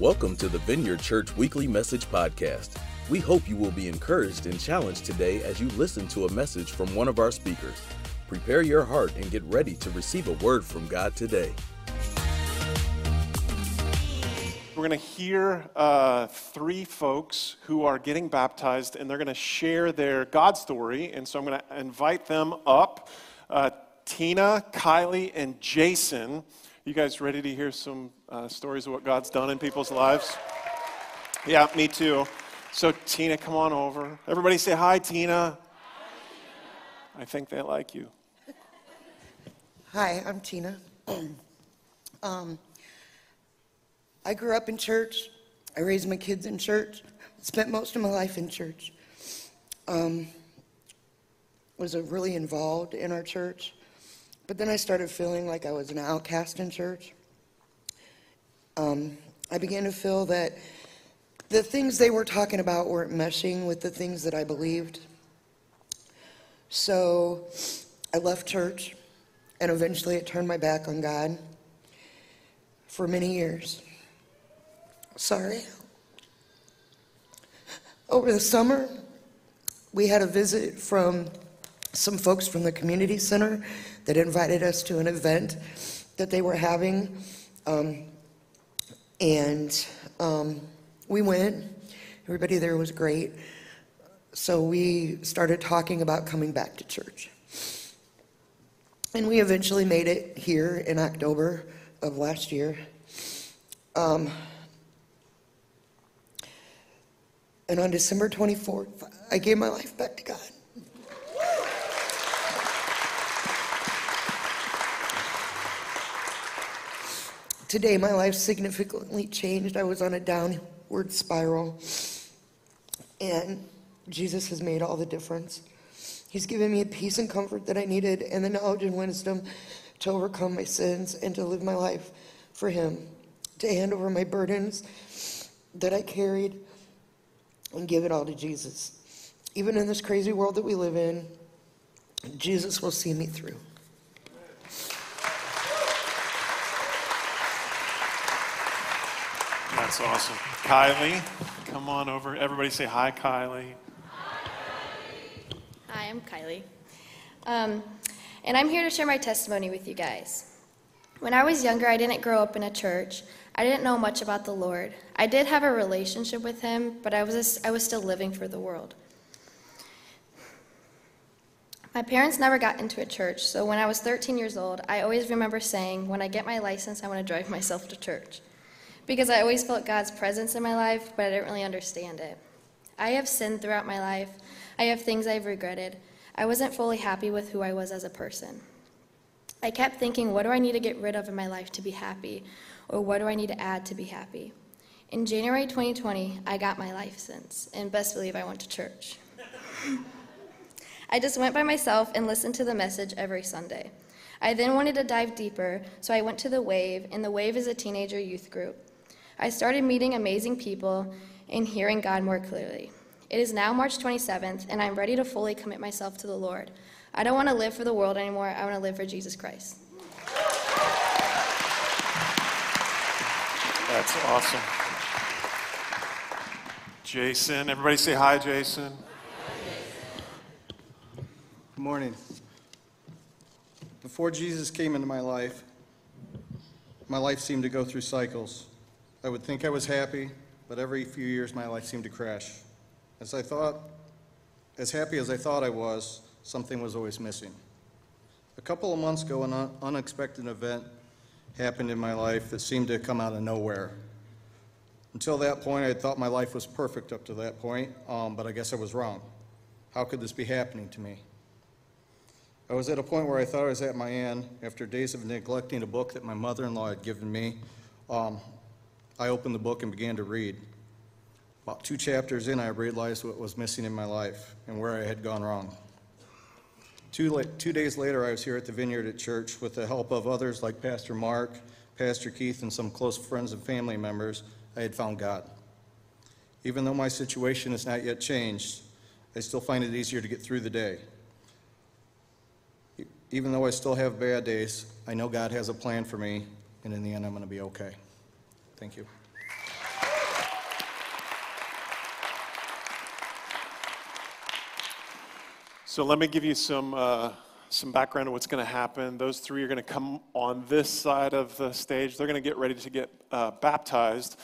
Welcome to the Vineyard Church Weekly Message Podcast. We hope you will be encouraged and challenged today as you listen to a message from one of our speakers. Prepare your heart and get ready to receive a word from God today. We're going to hear uh, three folks who are getting baptized, and they're going to share their God story. And so I'm going to invite them up uh, Tina, Kylie, and Jason. You guys ready to hear some uh, stories of what God's done in people's lives? Yeah, me too. So, Tina, come on over. Everybody say hi, Tina. I think they like you. Hi, I'm Tina. um, I grew up in church. I raised my kids in church. Spent most of my life in church. Um, was really involved in our church. But then I started feeling like I was an outcast in church. Um, I began to feel that the things they were talking about weren't meshing with the things that I believed. So I left church, and eventually I turned my back on God for many years. Sorry. Over the summer, we had a visit from some folks from the community center that invited us to an event that they were having. Um, and um, we went. Everybody there was great. So we started talking about coming back to church. And we eventually made it here in October of last year. Um, and on December 24th, I gave my life back to God. Today, my life significantly changed. I was on a downward spiral, and Jesus has made all the difference. He's given me the peace and comfort that I needed, and the knowledge and wisdom to overcome my sins and to live my life for Him, to hand over my burdens that I carried and give it all to Jesus. Even in this crazy world that we live in, Jesus will see me through. That's awesome. Kylie, come on over. Everybody say hi, Kylie. Hi, I'm Kylie. Um, and I'm here to share my testimony with you guys. When I was younger, I didn't grow up in a church. I didn't know much about the Lord. I did have a relationship with Him, but I was, I was still living for the world. My parents never got into a church, so when I was 13 years old, I always remember saying, When I get my license, I want to drive myself to church because I always felt God's presence in my life, but I didn't really understand it. I have sinned throughout my life. I have things I've regretted. I wasn't fully happy with who I was as a person. I kept thinking, what do I need to get rid of in my life to be happy? Or what do I need to add to be happy? In January 2020, I got my license, and best believe I went to church. I just went by myself and listened to the message every Sunday. I then wanted to dive deeper, so I went to the Wave, and the Wave is a teenager youth group. I started meeting amazing people and hearing God more clearly. It is now March 27th, and I'm ready to fully commit myself to the Lord. I don't want to live for the world anymore, I want to live for Jesus Christ. That's awesome. Jason, everybody say hi, Jason. Good morning. Before Jesus came into my life, my life seemed to go through cycles. I would think I was happy, but every few years my life seemed to crash. As I thought, as happy as I thought I was, something was always missing. A couple of months ago, an un- unexpected event happened in my life that seemed to come out of nowhere. Until that point, I had thought my life was perfect up to that point, um, but I guess I was wrong. How could this be happening to me? I was at a point where I thought I was at my end after days of neglecting a book that my mother in law had given me. Um, I opened the book and began to read. About two chapters in, I realized what was missing in my life and where I had gone wrong. Two, la- two days later, I was here at the Vineyard at church with the help of others like Pastor Mark, Pastor Keith, and some close friends and family members. I had found God. Even though my situation has not yet changed, I still find it easier to get through the day. Even though I still have bad days, I know God has a plan for me, and in the end, I'm going to be okay. Thank you. So let me give you some, uh, some background on what's going to happen. Those three are going to come on this side of the stage. They're going to get ready to get uh, baptized.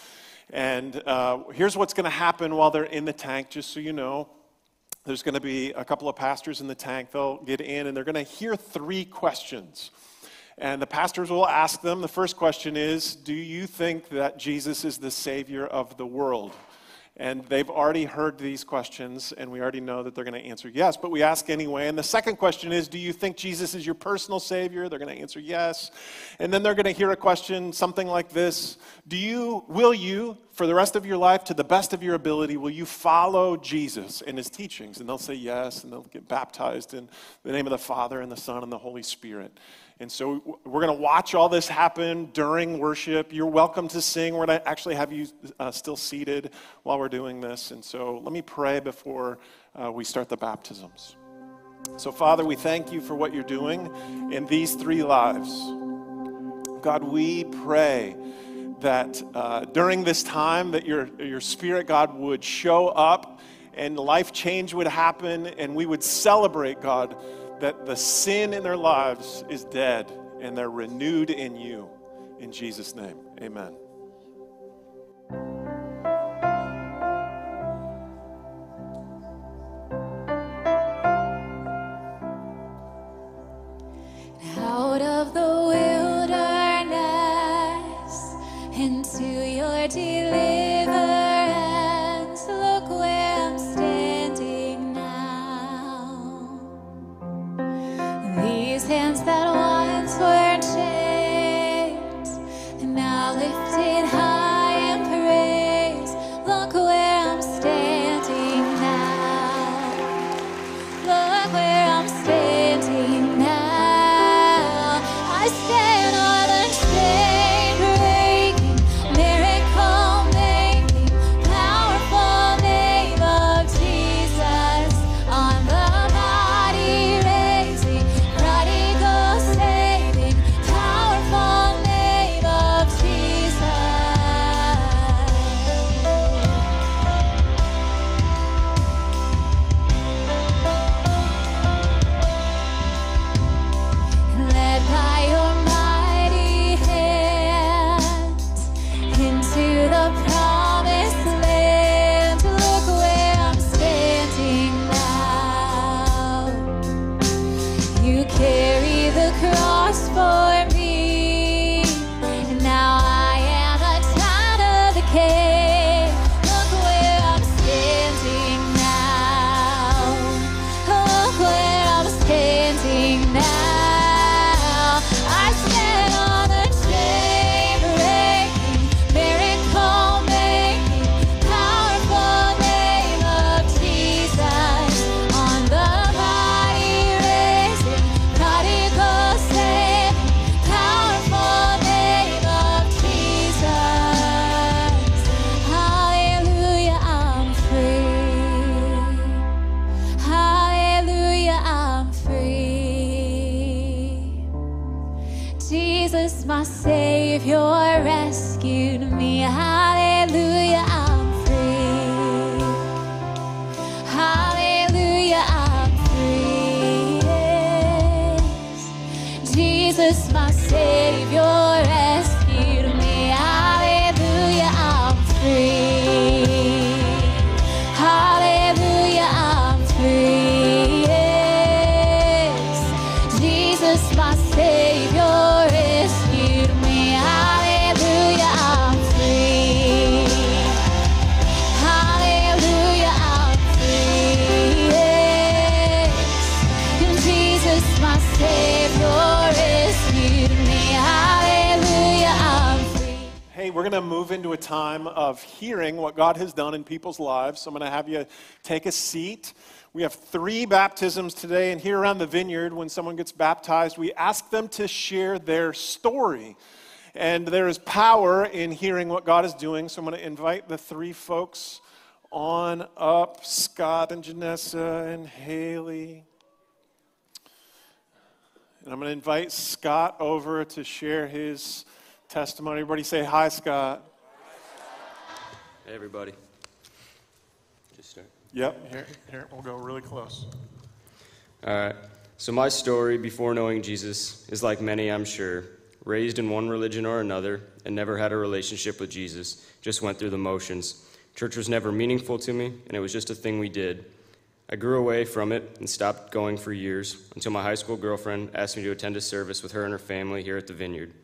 And uh, here's what's going to happen while they're in the tank, just so you know. There's going to be a couple of pastors in the tank. They'll get in and they're going to hear three questions. And the pastors will ask them the first question is Do you think that Jesus is the Savior of the world? And they've already heard these questions, and we already know that they're going to answer yes, but we ask anyway. And the second question is Do you think Jesus is your personal Savior? They're going to answer yes. And then they're going to hear a question, something like this Do you, will you, for the rest of your life, to the best of your ability, will you follow Jesus and his teachings? And they'll say yes, and they'll get baptized in the name of the Father, and the Son, and the Holy Spirit. And so we're going to watch all this happen during worship. You're welcome to sing. We're going to actually have you uh, still seated while we're doing this. And so let me pray before uh, we start the baptisms. So, Father, we thank you for what you're doing in these three lives. God, we pray that uh, during this time that your, your spirit, God, would show up and life change would happen and we would celebrate, God, that the sin in their lives is dead and they're renewed in you. In Jesus' name, amen. Jesus, my Savior, we're going to move into a time of hearing what God has done in people's lives. So I'm going to have you take a seat. We have three baptisms today, and here around the vineyard, when someone gets baptized, we ask them to share their story. And there is power in hearing what God is doing. So I'm going to invite the three folks on up Scott and Janessa and Haley. And I'm going to invite Scott over to share his testimony. Everybody say hi, Scott. Hey, everybody. Just start. Yep, here, here, we'll go really close. All right. So, my story before knowing Jesus is like many, I'm sure. Raised in one religion or another and never had a relationship with Jesus, just went through the motions. Church was never meaningful to me, and it was just a thing we did. I grew away from it and stopped going for years until my high school girlfriend asked me to attend a service with her and her family here at the vineyard.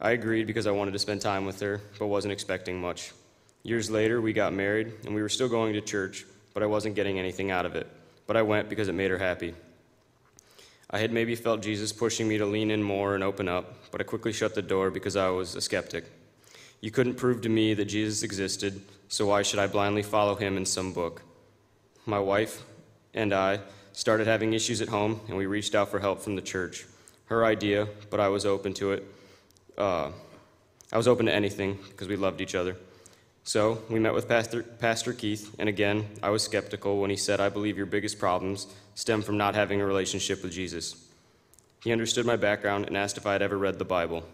I agreed because I wanted to spend time with her, but wasn't expecting much. Years later, we got married, and we were still going to church, but I wasn't getting anything out of it. But I went because it made her happy. I had maybe felt Jesus pushing me to lean in more and open up, but I quickly shut the door because I was a skeptic. You couldn't prove to me that Jesus existed, so why should I blindly follow him in some book? My wife and I started having issues at home, and we reached out for help from the church. Her idea, but I was open to it. Uh, I was open to anything because we loved each other. So we met with Pastor, Pastor Keith, and again, I was skeptical when he said, I believe your biggest problems stem from not having a relationship with Jesus. He understood my background and asked if I had ever read the Bible.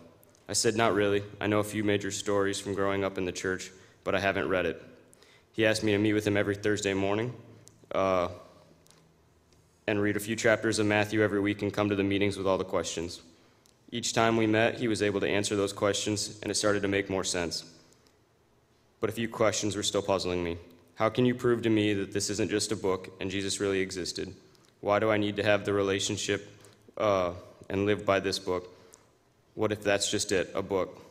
I said, Not really. I know a few major stories from growing up in the church, but I haven't read it. He asked me to meet with him every Thursday morning uh, and read a few chapters of Matthew every week and come to the meetings with all the questions. Each time we met, he was able to answer those questions, and it started to make more sense. But a few questions were still puzzling me. How can you prove to me that this isn't just a book and Jesus really existed? Why do I need to have the relationship uh, and live by this book? What if that's just it, a book?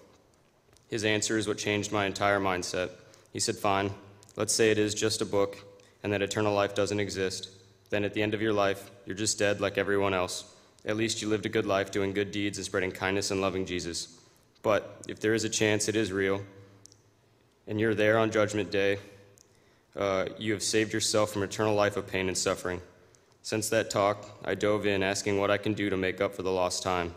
His answer is what changed my entire mindset. He said, Fine, let's say it is just a book and that eternal life doesn't exist. Then at the end of your life, you're just dead like everyone else. At least you lived a good life doing good deeds and spreading kindness and loving Jesus. But if there is a chance it is real, and you're there on Judgment Day, uh, you have saved yourself from eternal life of pain and suffering. Since that talk, I dove in asking what I can do to make up for the lost time.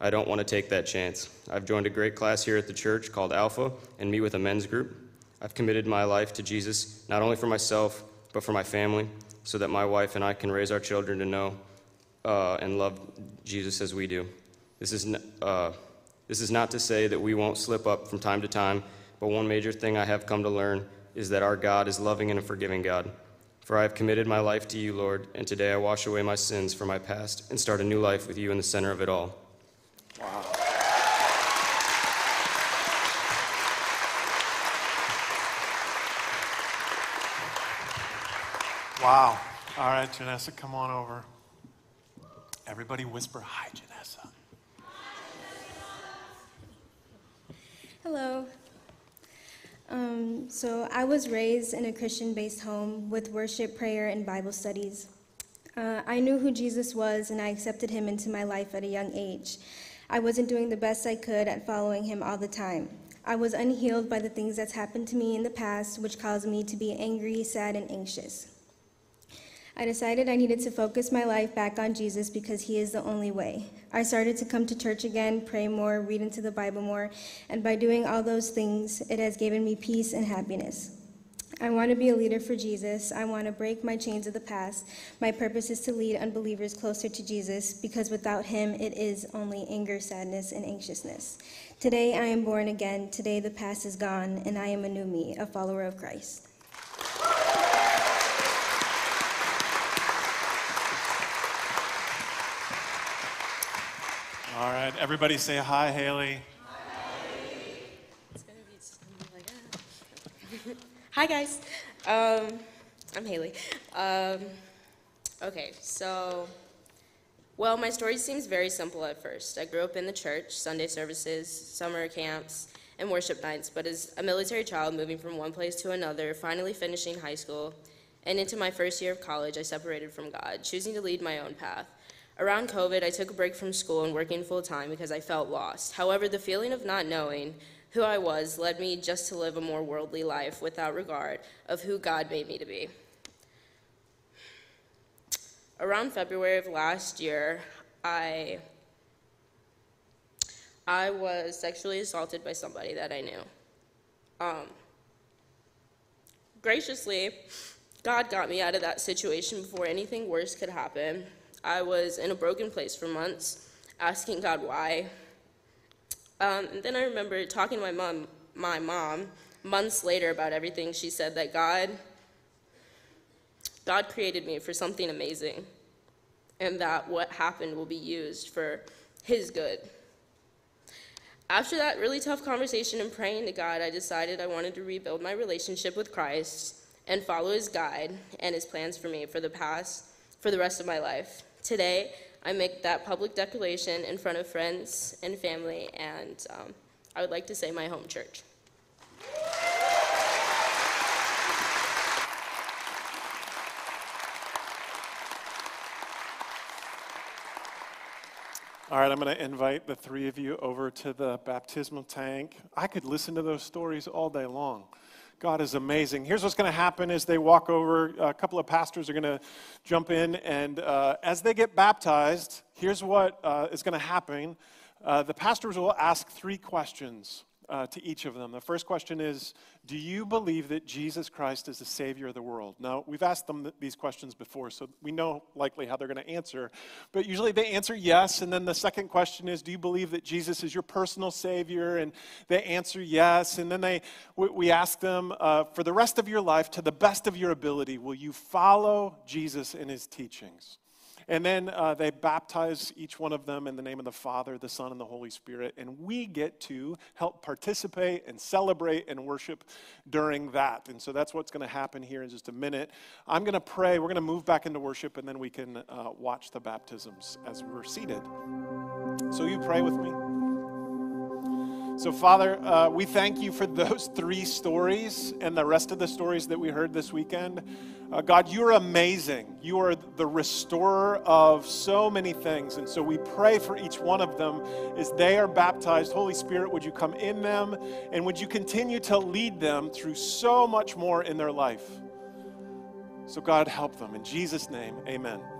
I don't want to take that chance. I've joined a great class here at the church called Alpha and meet with a men's group. I've committed my life to Jesus, not only for myself, but for my family, so that my wife and I can raise our children to know uh, and love Jesus as we do. This is, uh, this is not to say that we won't slip up from time to time, but one major thing I have come to learn is that our God is loving and a forgiving God. For I have committed my life to you, Lord, and today I wash away my sins from my past and start a new life with you in the center of it all. Wow. Wow. All right, Janessa, come on over. Everybody whisper, Hi, Janessa. Hello. Um, so I was raised in a Christian-based home with worship, prayer, and Bible studies. Uh, I knew who Jesus was, and I accepted him into my life at a young age. I wasn't doing the best I could at following him all the time. I was unhealed by the things that's happened to me in the past, which caused me to be angry, sad, and anxious. I decided I needed to focus my life back on Jesus because he is the only way. I started to come to church again, pray more, read into the Bible more, and by doing all those things, it has given me peace and happiness. I want to be a leader for Jesus. I want to break my chains of the past. My purpose is to lead unbelievers closer to Jesus because without him, it is only anger, sadness, and anxiousness. Today, I am born again. Today, the past is gone, and I am a new me, a follower of Christ. All right, everybody say hi, Haley. Hi guys, um, I'm Haley. Um, okay, so, well, my story seems very simple at first. I grew up in the church, Sunday services, summer camps, and worship nights, but as a military child moving from one place to another, finally finishing high school, and into my first year of college, I separated from God, choosing to lead my own path. Around COVID, I took a break from school and working full time because I felt lost. However, the feeling of not knowing who I was led me just to live a more worldly life without regard of who God made me to be. Around February of last year, I I was sexually assaulted by somebody that I knew. Um, graciously, God got me out of that situation before anything worse could happen. I was in a broken place for months, asking God why. Um, and then I remember talking to my mom, my mom, months later about everything. She said that God, God created me for something amazing. and that what happened will be used for His good. After that really tough conversation and praying to God, I decided I wanted to rebuild my relationship with Christ and follow His guide and His plans for me for the past, for the rest of my life. Today, I make that public declaration in front of friends and family, and um, I would like to say my home church. All right, I'm going to invite the three of you over to the baptismal tank. I could listen to those stories all day long. God is amazing. Here's what's going to happen as they walk over. A couple of pastors are going to jump in, and uh, as they get baptized, here's what uh, is going to happen. Uh, the pastors will ask three questions uh, to each of them. The first question is Do you believe that Jesus Christ is the Savior of the world? Now, we've asked them th- these questions before, so we know likely how they're going to answer. But usually they answer yes. And then the second question is Do you believe that Jesus is your personal Savior? And they answer yes. And then they, we, we ask them uh, For the rest of your life, to the best of your ability, will you follow Jesus in his teachings? And then uh, they baptize each one of them in the name of the Father, the Son, and the Holy Spirit. And we get to help participate and celebrate and worship during that. And so that's what's going to happen here in just a minute. I'm going to pray. We're going to move back into worship, and then we can uh, watch the baptisms as we're seated. So you pray with me. So, Father, uh, we thank you for those three stories and the rest of the stories that we heard this weekend. Uh, God, you're amazing. You are the restorer of so many things. And so we pray for each one of them as they are baptized. Holy Spirit, would you come in them and would you continue to lead them through so much more in their life? So, God, help them. In Jesus' name, amen. Amen.